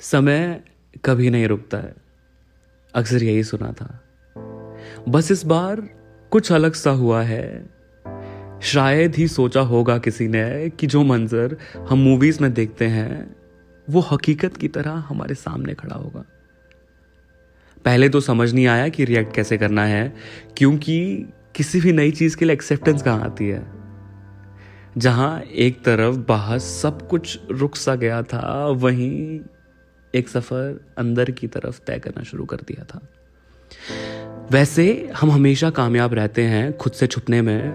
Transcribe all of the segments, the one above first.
समय कभी नहीं रुकता है। अक्सर यही सुना था। बस इस बार कुछ अलग सा हुआ है। शायद ही सोचा होगा किसी ने कि जो मंजर हम मूवीज़ में देखते हैं, वो हकीकत की तरह हमारे सामने खड़ा होगा। पहले तो समझ नहीं आया कि रिएक्ट कैसे करना है, क्योंकि किसी भी नई चीज़ के लिए एक्सेप्टेंस कहाँ आती है। जहाँ एक तरफ़ बाहर सब कुछ रुक सा गया था, वहीं एक सफ़र अंदर की तरफ़ तय करना शुरू कर दिया था वैसे हम हमेशा कामयाब रहते हैं खुद से छुपने में,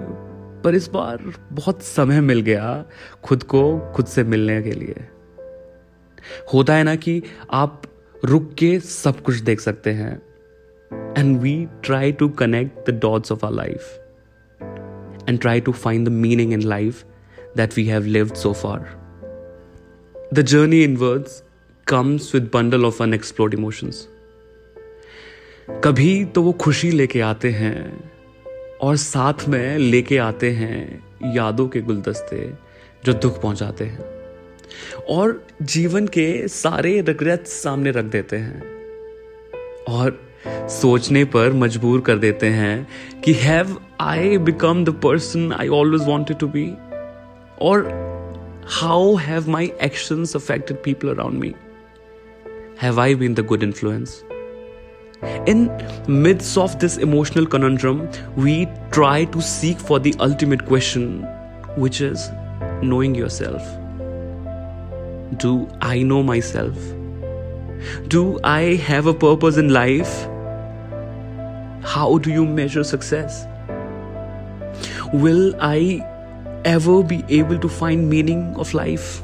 पर इस बार बहुत समय मिल गया खुद को खुद से मिलने के लिए होता है ना कि आप रुक के सब कुछ देख सकते हैं and we try to connect the dots of our life and try to find the meaning in life that we have lived so far. The journey inwards comes with bundle of unexplored emotions कभी तो वो खुशी लेके आते हैं और साथ में लेके आते हैं यादों के गुलदस्ते जो दुख पहुंचाते हैं और जीवन के सारे रिग्रेट सामने रख देते हैं और सोचने पर मजबूर कर देते हैं कि have I become the person I always wanted to be और how have my action affected people around me have I been the good influence? In midst of this emotional conundrum, we try to seek for the ultimate question, which is knowing yourself. Do I know myself? Do I have a purpose in life? How do you measure success? Will I ever be able to find meaning of life?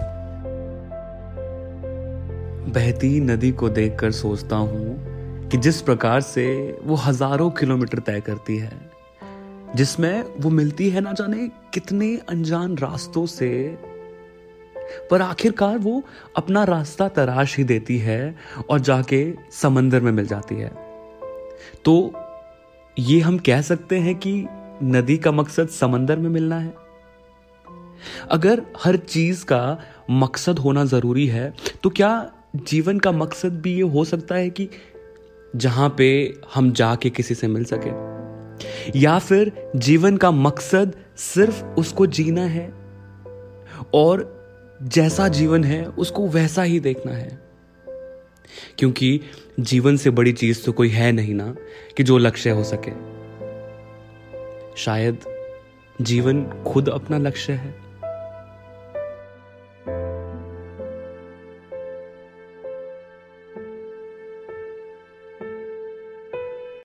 बहती नदी को देखकर सोचता हूँ कि जिस प्रकार से वो हज़ारों किलोमीटर तय करती है, जिसमें वो मिलती है ना जाने कितने अनजान रास्तों से। पर आखिरकार वो अपना रास्ता तराश ही देती है और जाके समंदर में मिल जाती है। तो ये हम कह सकते हैं कि नदी का मकसद समंदर में मिलना है। अगर हर चीज़ का मकसद होना ज़रूरी है तो क्या जीवन का मकसद भी ये हो सकता है कि जहाँ पे हम जाके किसी से मिल सके। या फिर जीवन का मकसद सिर्फ़ उसको जीना है, और जैसा जीवन है, उसको वैसा ही देखना है। क्योंकि जीवन से बड़ी चीज़ तो कोई है नहीं ना, कि जो लक्ष्य हो सके। शायद जीवन खुद अपना लक्ष्य है।